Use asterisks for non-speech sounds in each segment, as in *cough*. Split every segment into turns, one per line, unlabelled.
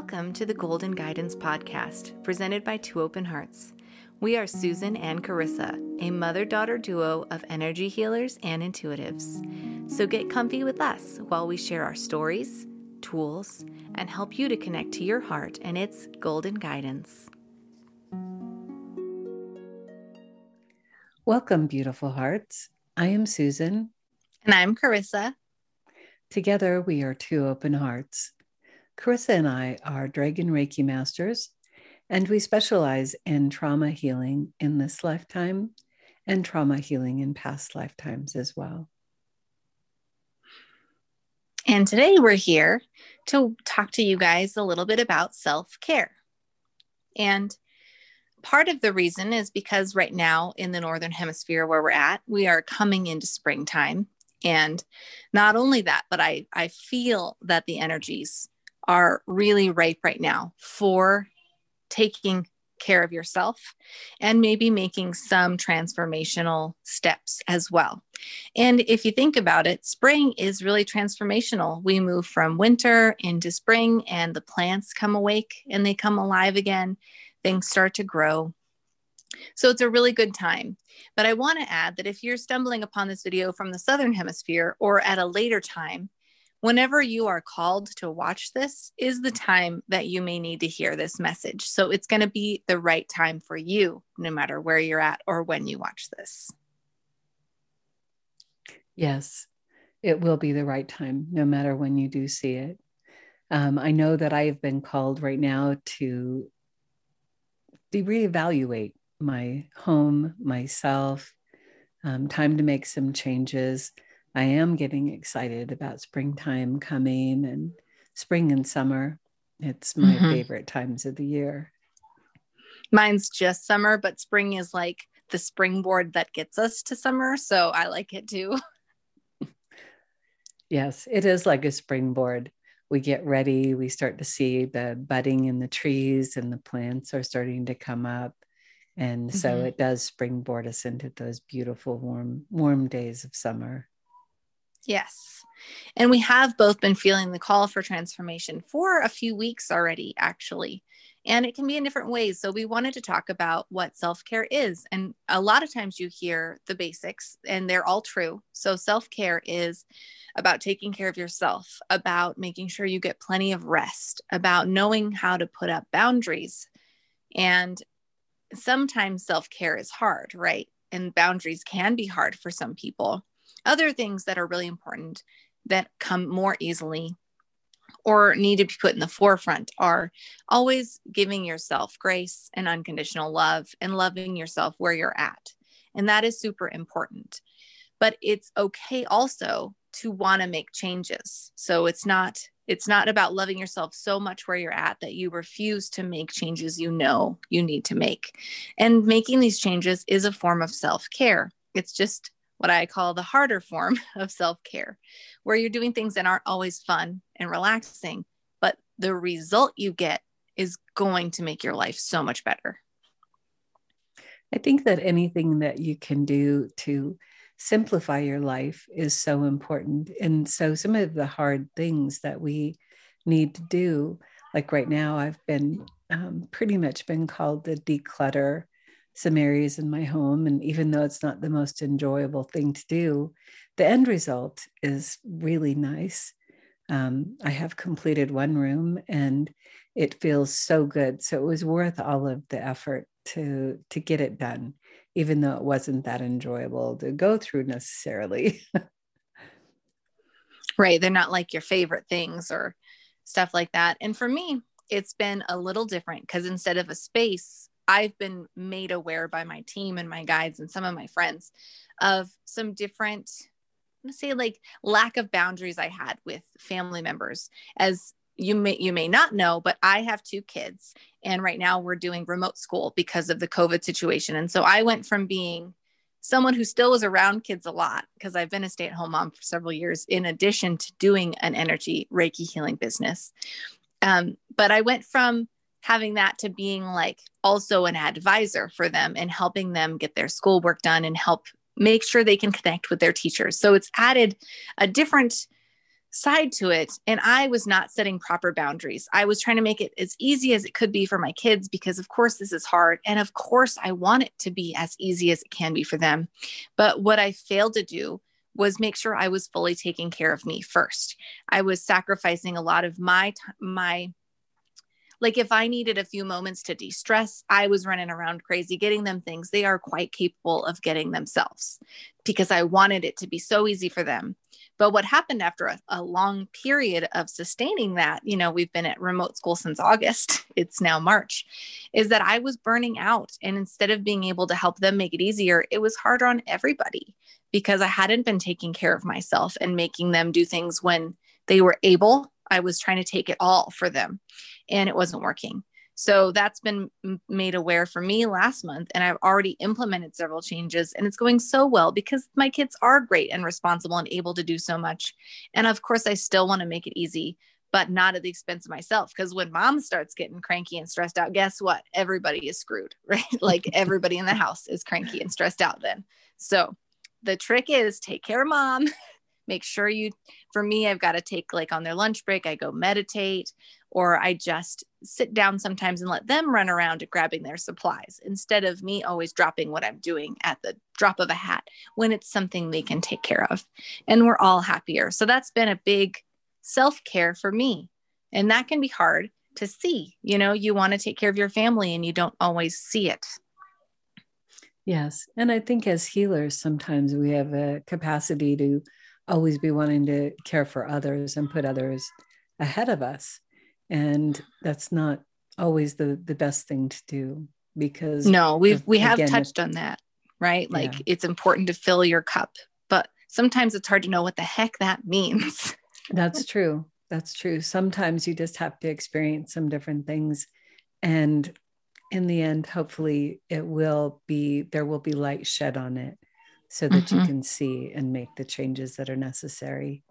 Welcome to the Golden Guidance Podcast, presented by Two Open Hearts. We are Susan and Carissa, a mother daughter duo of energy healers and intuitives. So get comfy with us while we share our stories, tools, and help you to connect to your heart and its golden guidance.
Welcome, beautiful hearts. I am Susan.
And I'm Carissa.
Together, we are Two Open Hearts. Carissa and I are Dragon Reiki Masters, and we specialize in trauma healing in this lifetime and trauma healing in past lifetimes as well.
And today we're here to talk to you guys a little bit about self care. And part of the reason is because right now in the Northern Hemisphere where we're at, we are coming into springtime. And not only that, but I, I feel that the energies are really ripe right now for taking care of yourself and maybe making some transformational steps as well. And if you think about it, spring is really transformational. We move from winter into spring, and the plants come awake and they come alive again. Things start to grow. So it's a really good time. But I want to add that if you're stumbling upon this video from the Southern Hemisphere or at a later time, whenever you are called to watch this is the time that you may need to hear this message. So it's going to be the right time for you, no matter where you're at or when you watch this.
Yes, it will be the right time, no matter when you do see it. Um, I know that I have been called right now to, reevaluate my home, myself, um, time to make some changes I am getting excited about springtime coming and spring and summer. It's my mm-hmm. favorite times of the year.
Mine's just summer, but spring is like the springboard that gets us to summer. So I like it too. *laughs*
yes, it is like a springboard. We get ready, we start to see the budding in the trees, and the plants are starting to come up. And so mm-hmm. it does springboard us into those beautiful, warm, warm days of summer.
Yes. And we have both been feeling the call for transformation for a few weeks already, actually. And it can be in different ways. So we wanted to talk about what self care is. And a lot of times you hear the basics, and they're all true. So self care is about taking care of yourself, about making sure you get plenty of rest, about knowing how to put up boundaries. And sometimes self care is hard, right? And boundaries can be hard for some people other things that are really important that come more easily or need to be put in the forefront are always giving yourself grace and unconditional love and loving yourself where you're at. And that is super important. But it's okay also to want to make changes. So it's not it's not about loving yourself so much where you're at that you refuse to make changes you know you need to make. And making these changes is a form of self-care. It's just what I call the harder form *laughs* of self care, where you're doing things that aren't always fun and relaxing, but the result you get is going to make your life so much better.
I think that anything that you can do to simplify your life is so important. And so, some of the hard things that we need to do, like right now, I've been um, pretty much been called the declutter some areas in my home. And even though it's not the most enjoyable thing to do, the end result is really nice. Um, I have completed one room and it feels so good. So it was worth all of the effort to to get it done, even though it wasn't that enjoyable to go through necessarily. *laughs*
right. They're not like your favorite things or stuff like that. And for me, it's been a little different because instead of a space, I've been made aware by my team and my guides and some of my friends of some different, let's say, like lack of boundaries I had with family members. As you may you may not know, but I have two kids, and right now we're doing remote school because of the COVID situation. And so I went from being someone who still was around kids a lot because I've been a stay at home mom for several years, in addition to doing an energy Reiki healing business. Um, but I went from having that to being like also an advisor for them and helping them get their schoolwork done and help make sure they can connect with their teachers. So it's added a different side to it. And i was not setting proper boundaries. I was trying to make it as easy as it could be for my kids because of course this is hard. And of course i want it to be as easy as it can be for them. But what i failed to do was make sure i was fully taking care of me first. I was sacrificing a lot of my my like if I needed a few moments to de stress, I was running around crazy getting them things they are quite capable of getting themselves because I wanted it to be so easy for them. But what happened after a, a, long period of sustaining that, you know, we've been at remote school since August, *laughs* it's now March, is that I was burning out. And instead of being able to help them make it easier, it was harder on everybody because I hadn't been taking care of myself and making them do things when they were able I was trying to take it all for them and it wasn't working. So that's been made aware for me last month. And I've already implemented several changes and it's going so well because my kids are great and responsible and able to do so much. And of course, I still want to make it easy, but not at the expense of myself. Because when mom starts getting cranky and stressed out, guess what? Everybody is screwed, *laughs* right? like everybody in the house is cranky and stressed out then. So the trick is take care of mom make sure you for me i've got to take like on their lunch break i go meditate or i just sit down sometimes and let them run around grabbing their supplies instead of me always dropping what i'm doing at the drop of a hat when it's something they can take care of. And we're all happier. So that's been a big self-care for me. And that can be hard to see you know you want to take care of your family and you don't always see it.
Yes. And I think as healers, sometimes we have a capacity to always be wanting to care for others and put others ahead of us. And that's not always the the best thing to do because
no we've we have touched on that right? Like yeah. it's important to fill your cup but sometimes it's hard to know what the heck that *laughs* means.
That's true. That's true. Sometimes you just have to experience some different things. And in the end hopefully it will be there will be light shed on it so that mm-hmm. you can see and make the changes that are necessary.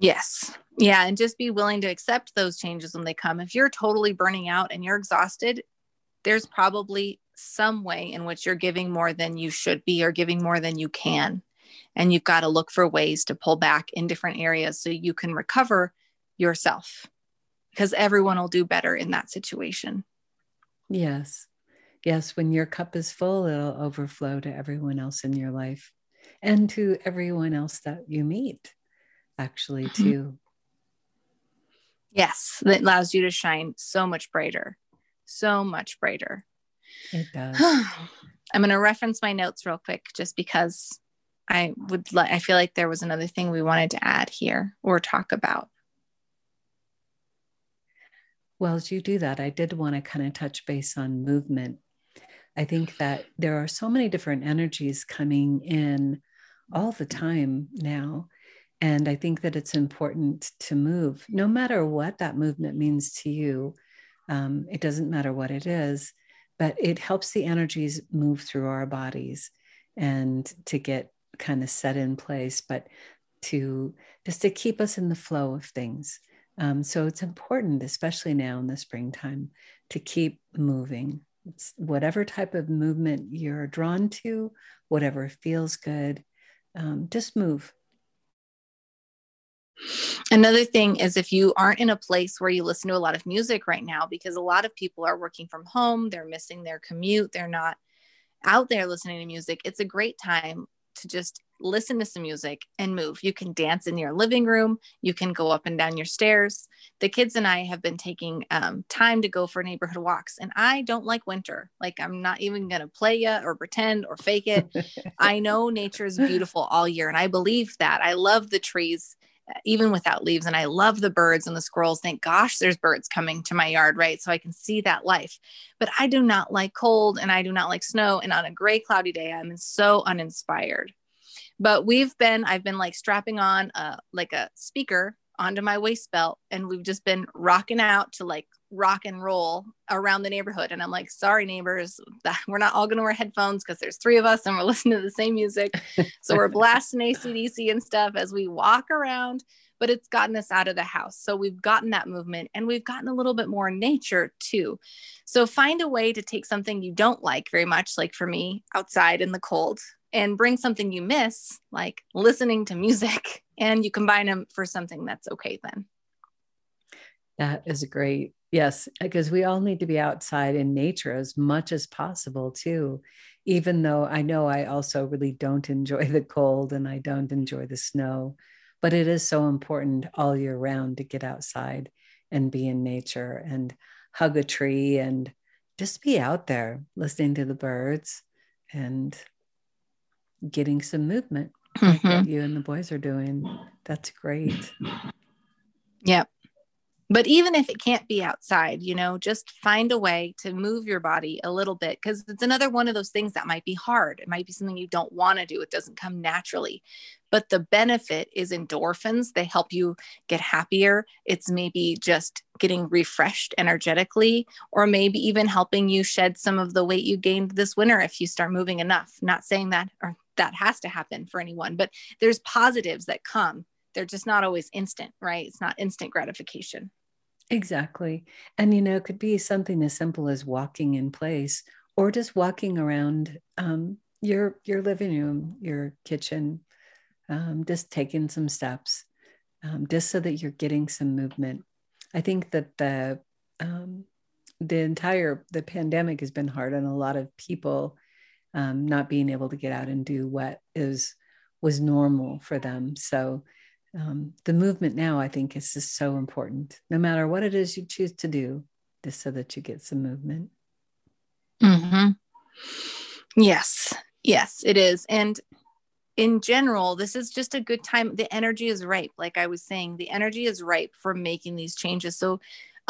Yes. Yeah. And just be willing to accept those changes when they come. If you're totally burning out and you're exhausted, there's probably some way in which you're giving more than you should be or giving more than you can. And you've got to look for ways to pull back in different areas so you can recover yourself because everyone will do better in that situation.
Yes yes, when your cup is full, it'll overflow to everyone else in your life and to everyone else that you meet, actually, mm-hmm. too.
Yes, that allows you to shine so much brighter, so much brighter.
It does. *sighs*
I'm going to reference my notes real quick just because I would like, I feel like there was another thing we wanted to add here or talk about.
Well, as you do that, I did want to kind of touch base on movement I think that there are so many different energies coming in all the time now. And I think that it's important to move, no matter what that movement means to you. Um, it doesn't matter what it is, but it helps the energies move through our bodies and to get kind of set in place, but to just to keep us in the flow of things. Um, so it's important, especially now in the springtime, to keep moving whatever type of movement you're drawn to, whatever feels good, um, just move.
Another thing is if you aren't in a place where you listen to a lot of music right now, because a lot of people are working from home, they're missing their commute, they're not out there listening to music, it's a great time to just listen to some music and move. You can dance in your living room. You can go up and down your stairs. The kids and I have been taking um, time to go for neighborhood walks, and I don't like winter. Like, I'm not even going to play you or pretend or fake it. *laughs* I know nature is beautiful all year, and I believe that. I love the trees. Even without leaves, and I love the birds and the squirrels. Thank gosh, there's birds coming to my yard, right? So I can see that life. But I do not like cold and I do not like snow. And on a gray, cloudy day, I'm so uninspired but we've been i've been like strapping on a like a speaker onto my waist belt and we've just been rocking out to like rock and roll around the neighborhood. And i'm like sorry neighbors *laughs* we're not all going to wear headphones because there's three of us and we're *laughs* listening to the same music. *laughs* So we're blasting acdc and stuff as we walk around but it's gotten us out of the house. So we've gotten that movement and we've gotten a little bit more nature too. So find a way to take something you don't like very much like for me outside in the cold and bring something you miss, like listening to music *laughs* and you combine them for something that's okay then.
That is great. Yes, because we all need to be outside in nature as much as possible, too. Even though I know I also really don't enjoy the cold and I don't enjoy the snow, but it is so important all year round to get outside and be in nature and hug a tree and just be out there listening to the birds and getting some movement mm-hmm. like you and the boys are doing. That's great.
Yep. But even if it can't be outside, you know, just find a way to move your body a little bit because it's another one of those things that might be hard. It might be something you don't want to do, it doesn't come naturally. But the benefit is endorphins. They help you get happier. It's maybe just getting refreshed energetically, or maybe even helping you shed some of the weight you gained this winter if you start moving enough. Not saying that or that has to happen for anyone, but there's positives that come. They're just not always instant, right? It's not instant gratification.
Exactly. And, you know, it could be something as simple as walking in place or just walking around um, your, your living room, your kitchen, um, just taking some steps, um, just so that you're getting some movement. I think that the, um, the entire, the pandemic has been hard on a lot of people um, not being able to get out and do what is, was normal for them. So, um, the movement now, I think, is just so important, no matter what it is you choose to do, just so that you get some movement.
Mm-hmm. Yes, yes, it is. And in general, this is just a good time. The energy is ripe. Like I was saying, the energy is ripe for making these changes. So,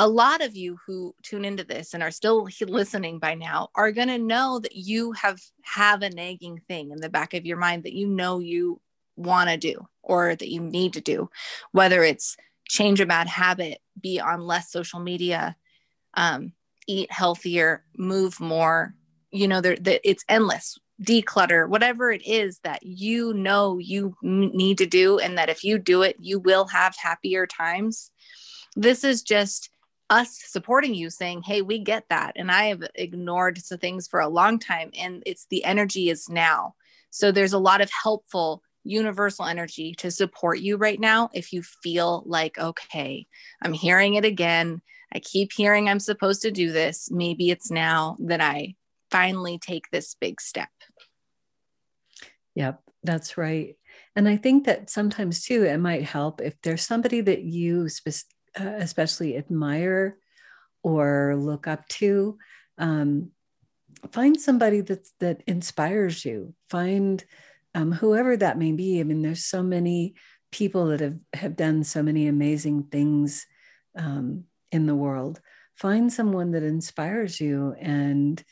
a lot of you who tune into this and are still listening by now are going to know that you have have a nagging thing in the back of your mind that you know you want to do or that you need to do, whether it's change a bad habit, be on less social media, um, eat healthier, move more. You know, there it's endless. Declutter, whatever it is that you know you need to do, and that if you do it, you will have happier times. This is just us supporting you saying hey we get that and i have ignored some things for a long time and it's the energy is now so there's a lot of helpful universal energy to support you right now if you feel like, okay, I'm hearing it again. I keep hearing I'm supposed to do this. Maybe it's now that I finally take this big step.
Yep, that's right. And I think that sometimes too, it might help if there's somebody that you uh, especially admire or look up to. Um, find somebody that that inspires you. Find um, whoever that may be. I mean, there's so many people that have, have done so many amazing things um, in the world. Find someone that inspires you, and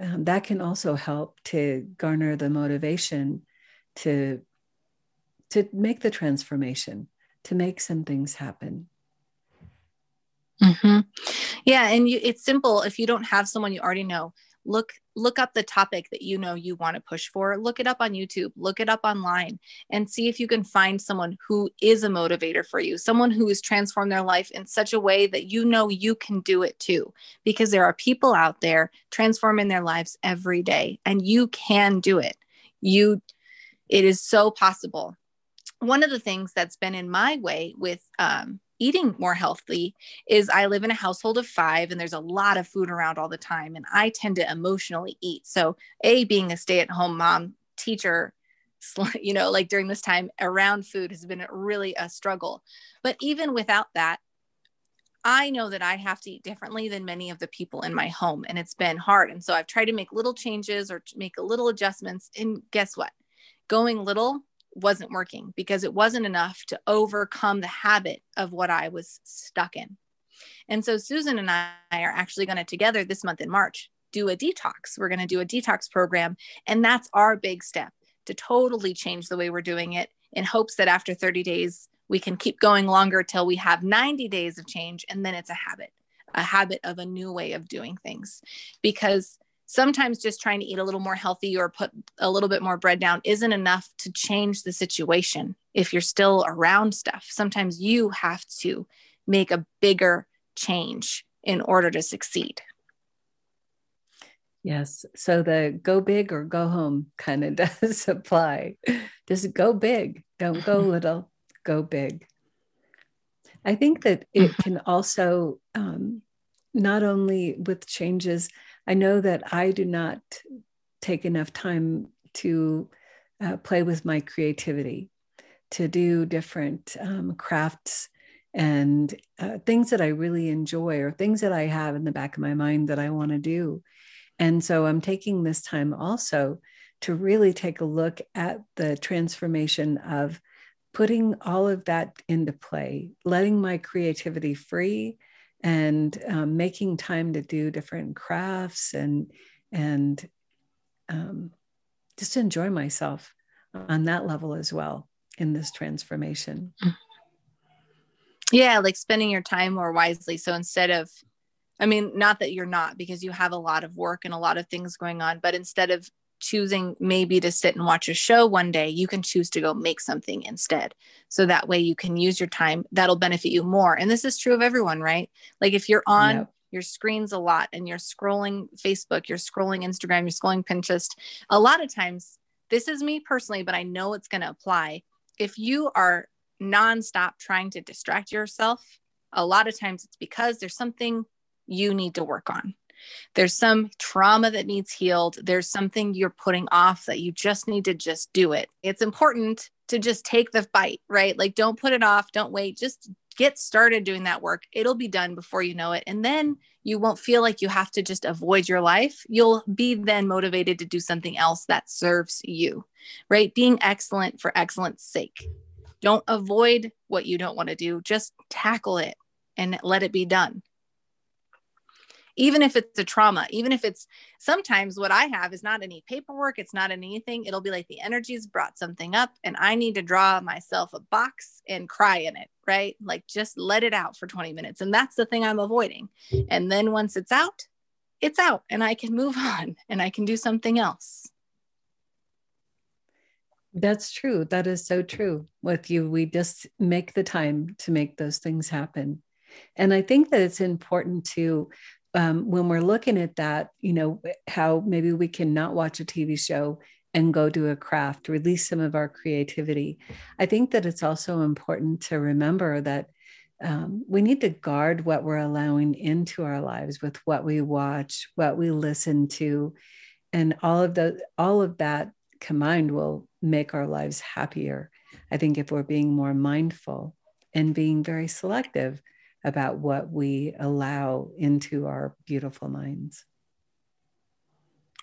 um, that can also help to garner the motivation to to make the transformation, to make some things happen.
Mm-hmm. Yeah, and you, it's simple. If you don't have someone you already know, look look up the topic that you know you want to push for look it up on youtube look it up online and see if you can find someone who is a motivator for you someone who has transformed their life in such a way that you know you can do it too because there are people out there transforming their lives every day and you can do it you it is so possible one of the things that's been in my way with um, eating more healthy is I live in a household of five and there's a lot of food around all the time. And I tend to emotionally eat. So, A, being a stay at home mom, teacher, *laughs* you know, like during this time around food has been really a struggle. But even without that, I know that I have to eat differently than many of the people in my home, and it's been hard. And so I've tried to make little changes or make a little adjustments. And guess what? Going little wasn't working because it wasn't enough to overcome the habit of what I was stuck in. And so Susan and I are actually going to together this month in March do a detox. We're going to do a detox program. And that's our big step to totally change the way we're doing it in hopes that after 30 days, we can keep going longer till we have 90 days of change. And then it's a habit, a habit of a new way of doing things. Because sometimes just trying to eat a little more healthy or put a little bit more bread down isn't enough to change the situation if you're still around stuff. Sometimes you have to make a bigger change in order to succeed.
Yes. So the go big or go home kind of *laughs* does apply. Just go big. Don't go *laughs* little. Go big. I think that it *laughs* can also, um, not only with changes, I know that I do not take enough time to uh, play with my creativity, to do different um, crafts and uh, things that I really enjoy or things that I have in the back of my mind that I want to do. And so I'm taking this time also to really take a look at the transformation of putting all of that into play, letting my creativity free and um, making time to do different crafts and and um, just enjoy myself on that level as well in this transformation.
Yeah, like spending your time more wisely. So instead of, I mean, not that you're not because you have a lot of work and a lot of things going on, but instead of choosing maybe to sit and watch a show one day, you can choose to go make something instead. So that way you can use your time. That'll benefit you more. And this is true of everyone, right? Like if you're on yep. your screens a lot and you're scrolling Facebook, you're scrolling Instagram, you're scrolling Pinterest, a lot of times, this is me personally, but I know it's going to apply. If you are nonstop trying to distract yourself, a lot of times it's because there's something you need to work on there's some trauma that needs healed. There's something you're putting off that you just need to just do it. It's important to just take the fight right? Like don't put it off. Don't wait. Just get started doing that work. It'll be done before you know it. And then you won't feel like you have to just avoid your life. You'll be then motivated to do something else that serves you right? Being excellent for excellence sake. Don't avoid what you don't want to do. Just tackle it and let it be done even if it's a trauma, even if it's sometimes what I have is not any paperwork, it's not anything. It'll be like the energies brought something up and I need to draw myself a box and cry in it, right? Like just let it out for 20 minutes. And that's the thing I'm avoiding. And then once it's out, it's out and I can move *laughs* on and I can do something else.
That's true. That is so true with you. We just make the time to make those things happen. And I think that it's important to um, when we're looking at that, you know, how maybe we can not watch a TV show and go do a craft, release some of our creativity. I think that it's also important to remember that um, we need to guard what we're allowing into our lives with what we watch, what we listen to, and all of the all of that combined will make our lives happier. I think if we're being more mindful and being very selective about what we allow into our beautiful minds.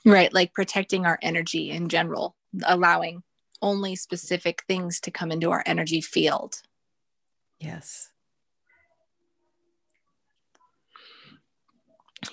Right, like protecting our energy in general, allowing only specific things to come into our energy field.
Yes.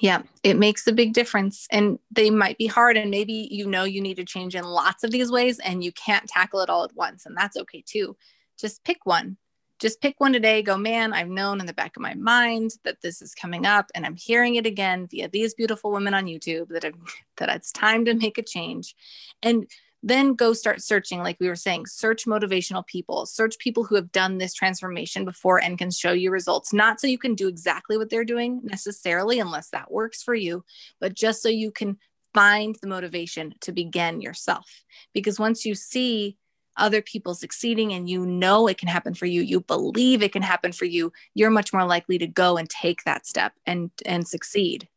Yeah, it makes a big difference. And they might be hard. And maybe you know you need to change in lots of these ways and you can't tackle it all at once. And that's okay too. Just pick one just pick one today go man i've known in the back of my mind that this is coming up and i'm hearing it again via these beautiful women on youtube that *laughs* that it's time to make a change. And then go start searching like we were saying search motivational people search people who have done this transformation before and can show you results. Not so you can do exactly what they're doing necessarily unless that works for you but just so you can find the motivation to begin yourself. Because once you see other people succeeding and you know it can happen for you you believe it can happen for you you're much more likely to go and take that step and and succeed.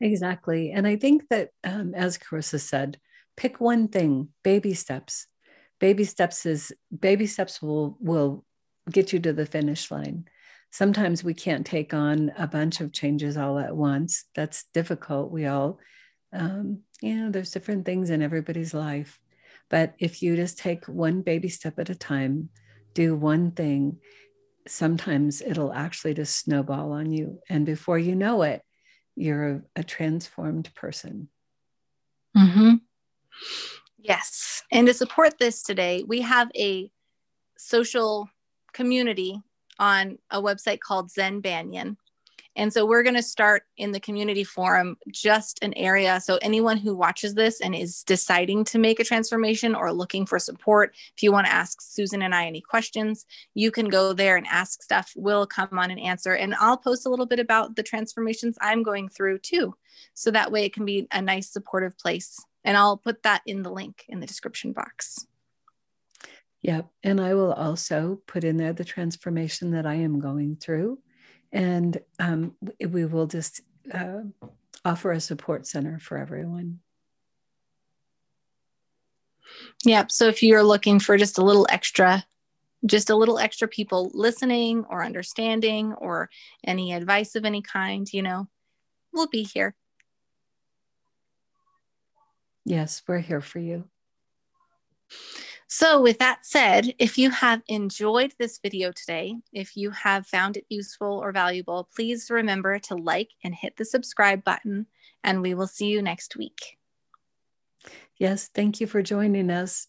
Exactly. And i think that um, as carissa said pick one thing baby steps. Baby steps is baby steps will will get you to the finish line. Sometimes we can't take on a bunch of changes all at once. That's difficult we all um, you know there's different things in everybody's life but if you just take one baby step at a time, do one thing, sometimes it'll actually just snowball on you. And before you know it, you're a, a transformed person.
Mm-hmm. Yes. And to support this today, we have a social community on a website called Zen Banyan. And so we're going to start in the community forum, just an area. So anyone who watches this and is deciding to make a transformation or looking for support, if you want to ask Susan and I any questions, you can go there and ask stuff. We'll come on and answer. And I'll post a little bit about the transformations I'm going through too. So that way it can be a nice supportive place. And I'll put that in the link in the description box.
Yep. And I will also put in there the transformation that I am going through. And um, we will just uh, offer a support center for everyone.
Yep. So if you're looking for just a little extra, just a little extra people listening or understanding or any advice of any kind, you know, we'll be here.
Yes, we're here for you.
So, with that said, if you have enjoyed this video today, if you have found it useful or valuable, please remember to like and hit the subscribe button, and we will see you next week.
Yes, thank you for joining us.